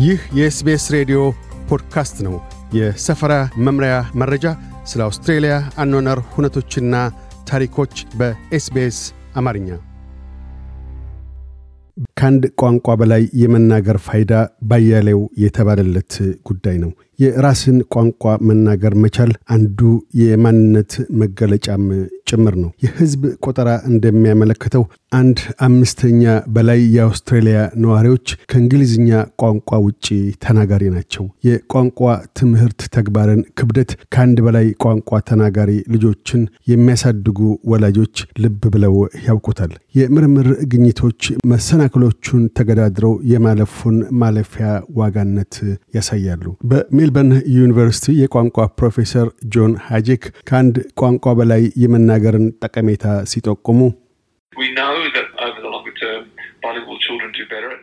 ይህ የ SBS ሬዲዮ ፖድካስት ነው። የሰፈራ መምሪያ መረጃ፣ ስለ አውስትሬልያ አኗኗር ሁነቶችና ታሪኮች በ SBS አማርኛ። ከአንድ ቋንቋ በላይ የመናገር ፋይዳ ባያሌው የተባለለት ጉዳይ ነው። የራስን ቋንቋ መናገር መቻል አንዱ የማንነት መገለጫም ጭምር ነው። የህዝብ ቆጠራ እንደሚያመለክተው አንድ አምስተኛ በላይ የአውስትራሊያ ነዋሪዎች ከእንግሊዝኛ ቋንቋ ውጪ ተናጋሪ ናቸው። የቋንቋ ትምህርት ተግባርን ክብደት ከአንድ በላይ ቋንቋ ተናጋሪ ልጆችን የሚያሳድጉ ወላጆች ልብ ብለው ያውቁታል። የምርምር ግኝቶች መሰናክሎቹን ተገዳድረው የማለፉን ማለፊያ ዋጋነት ያሳያሉ። በሜልበርን ዩኒቨርሲቲ የቋንቋ ፕሮፌሰር ጆን ሃጂክ ከአንድ ቋንቋ በላይ የመናገርን ጠቀሜታ ሲጠቁሙ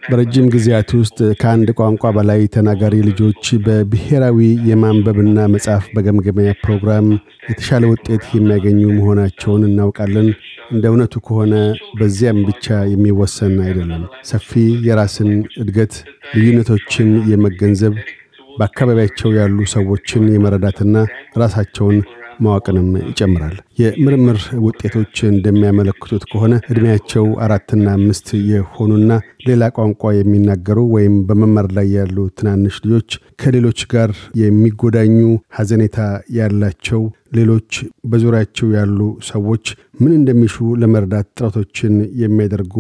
በረጅም ጊዜያት ውስጥ ከአንድ ቋንቋ በላይ ተናጋሪ ልጆች በብሔራዊ የማንበብና መጽሐፍ በገምገሚያ ፕሮግራም የተሻለ ውጤት የሚያገኙ መሆናቸውን እናውቃለን። እንደ እውነቱ ከሆነ በዚያም ብቻ የሚወሰን አይደለም። ሰፊ የራስን እድገት፣ ልዩነቶችን የመገንዘብ በአካባቢያቸው ያሉ ሰዎችን የመረዳትና ራሳቸውን ማወቅንም ይጨምራል። የምርምር ውጤቶች እንደሚያመለክቱት ከሆነ ዕድሜያቸው አራትና አምስት የሆኑና ሌላ ቋንቋ የሚናገሩ ወይም በመማር ላይ ያሉ ትናንሽ ልጆች ከሌሎች ጋር የሚጎዳኙ ሐዘኔታ ያላቸው ሌሎች በዙሪያቸው ያሉ ሰዎች ምን እንደሚሹ ለመረዳት ጥረቶችን የሚያደርጉ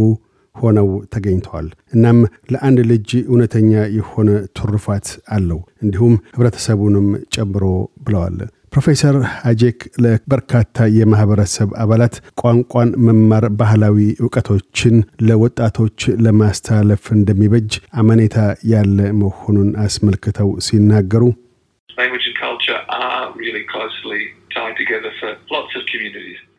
ሆነው ተገኝተዋል። እናም ለአንድ ልጅ እውነተኛ የሆነ ትሩፋት አለው፣ እንዲሁም ህብረተሰቡንም ጨምሮ ብለዋል። ፕሮፌሰር አጄክ ለበርካታ የማህበረሰብ አባላት ቋንቋን መማር ባህላዊ እውቀቶችን ለወጣቶች ለማስተላለፍ እንደሚበጅ አመኔታ ያለ መሆኑን አስመልክተው ሲናገሩ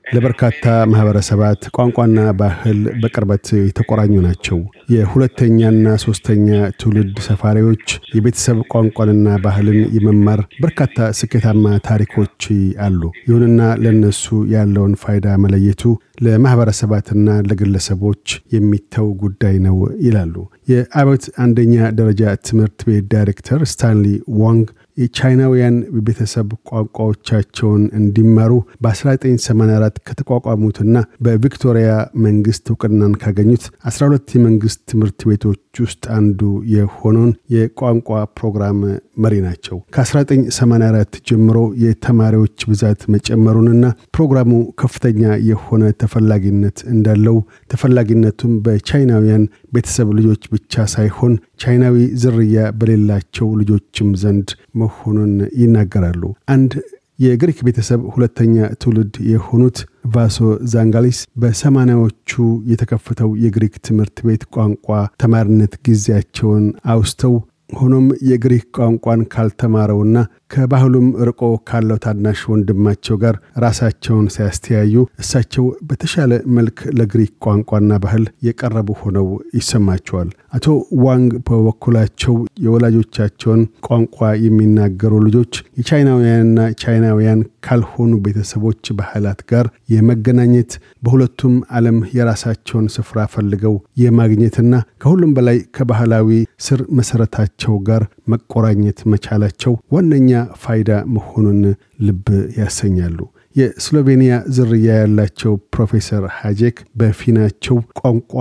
ለበርካታ ማህበረሰባት ቋንቋና ባህል በቅርበት የተቆራኙ ናቸው። የሁለተኛና ሶስተኛ ትውልድ ሰፋሪዎች የቤተሰብ ቋንቋንና ባህልን የመማር በርካታ ስኬታማ ታሪኮች አሉ። ይሁንና ለእነሱ ያለውን ፋይዳ መለየቱ ለማህበረሰባትና ለግለሰቦች የሚተው ጉዳይ ነው ይላሉ። የአበት አንደኛ ደረጃ ትምህርት ቤት ዳይሬክተር ስታንሊ ዋንግ የቻይናውያን ቤተሰብ ቋንቋዎቻቸውን እንዲማሩ በ1984 ከተቋቋሙትና በቪክቶሪያ መንግስት እውቅናን ካገኙት 12 የመንግስት ትምህርት ቤቶች ውስጥ አንዱ የሆነውን የቋንቋ ፕሮግራም መሪ ናቸው። ከ1984 ጀምሮ የተማሪዎች ብዛት መጨመሩንና ፕሮግራሙ ከፍተኛ የሆነ ተፈላጊነት እንዳለው ተፈላጊነቱም በቻይናውያን ቤተሰብ ልጆች ብቻ ሳይሆን ቻይናዊ ዝርያ በሌላቸው ልጆችም ዘንድ መሆኑን ይናገራሉ። አንድ የግሪክ ቤተሰብ ሁለተኛ ትውልድ የሆኑት ቫሶ ዛንጋሊስ በሰማኒያዎቹ የተከፈተው የግሪክ ትምህርት ቤት ቋንቋ ተማሪነት ጊዜያቸውን አውስተው ሆኖም የግሪክ ቋንቋን ካልተማረውና ከባህሉም ርቆ ካለው ታናሽ ወንድማቸው ጋር ራሳቸውን ሲያስተያዩ እሳቸው በተሻለ መልክ ለግሪክ ቋንቋና ባህል የቀረቡ ሆነው ይሰማቸዋል። አቶ ዋንግ በበኩላቸው የወላጆቻቸውን ቋንቋ የሚናገሩ ልጆች የቻይናውያንና ቻይናውያን ካልሆኑ ቤተሰቦች ባህላት ጋር የመገናኘት በሁለቱም ዓለም የራሳቸውን ስፍራ ፈልገው የማግኘትና ከሁሉም በላይ ከባህላዊ ስር መሰረታቸው ጋር መቆራኘት መቻላቸው ዋነኛ ፋይዳ መሆኑን ልብ ያሰኛሉ። የስሎቬንያ ዝርያ ያላቸው ፕሮፌሰር ሃጄክ በፊናቸው ቋንቋ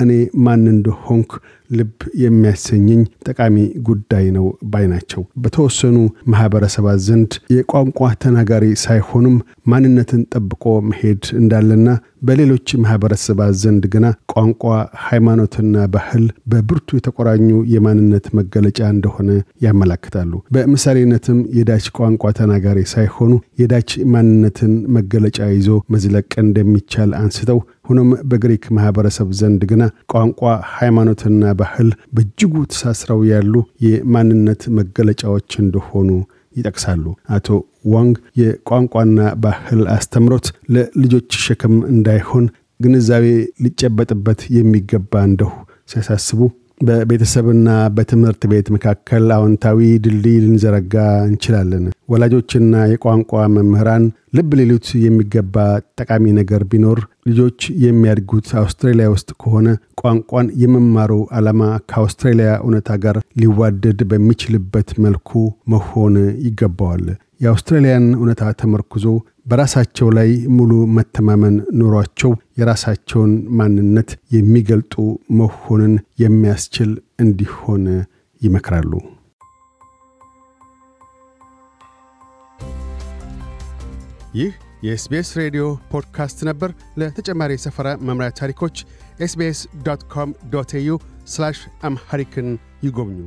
እኔ ማን እንደሆንክ ልብ የሚያሰኘኝ ጠቃሚ ጉዳይ ነው ባይ ናቸው። በተወሰኑ ማህበረሰባት ዘንድ የቋንቋ ተናጋሪ ሳይሆኑም ማንነትን ጠብቆ መሄድ እንዳለና በሌሎች ማህበረሰባት ዘንድ ግና ቋንቋ፣ ሃይማኖትና ባህል በብርቱ የተቆራኙ የማንነት መገለጫ እንደሆነ ያመላክታሉ። በምሳሌነትም የዳች ቋንቋ ተናጋሪ ሳይሆኑ የዳች ማንነትን መገለጫ ይዞ መዝለቅ እንደሚቻል አንስተው ሆኖም በግሪክ ማህበረሰብ ዘንድ ግና ቋንቋ፣ ሃይማኖትና ባህል በእጅጉ ተሳስረው ያሉ የማንነት መገለጫዎች እንደሆኑ ይጠቅሳሉ። አቶ ዋንግ የቋንቋና ባህል አስተምሮት ለልጆች ሸክም እንዳይሆን ግንዛቤ ሊጨበጥበት የሚገባ እንደሁ ሲያሳስቡ በቤተሰብና በትምህርት ቤት መካከል አዎንታዊ ድልድይ ልንዘረጋ እንችላለን። ወላጆችና የቋንቋ መምህራን ልብ ሌሉት የሚገባ ጠቃሚ ነገር ቢኖር ልጆች የሚያድጉት አውስትራሊያ ውስጥ ከሆነ ቋንቋን የመማሩ ዓላማ ከአውስትራሊያ እውነታ ጋር ሊዋደድ በሚችልበት መልኩ መሆን ይገባዋል። የአውስትራሊያን እውነታ ተመርኩዞ በራሳቸው ላይ ሙሉ መተማመን ኑሯቸው የራሳቸውን ማንነት የሚገልጡ መሆንን የሚያስችል እንዲሆን ይመክራሉ። ይህ የ SBS ሬዲዮ ፖድካስት ነበር። ለተጨማሪ የሰፈራ መምሪያ ታሪኮች SBS dot com dot au Amharic ን ይጎብኙ።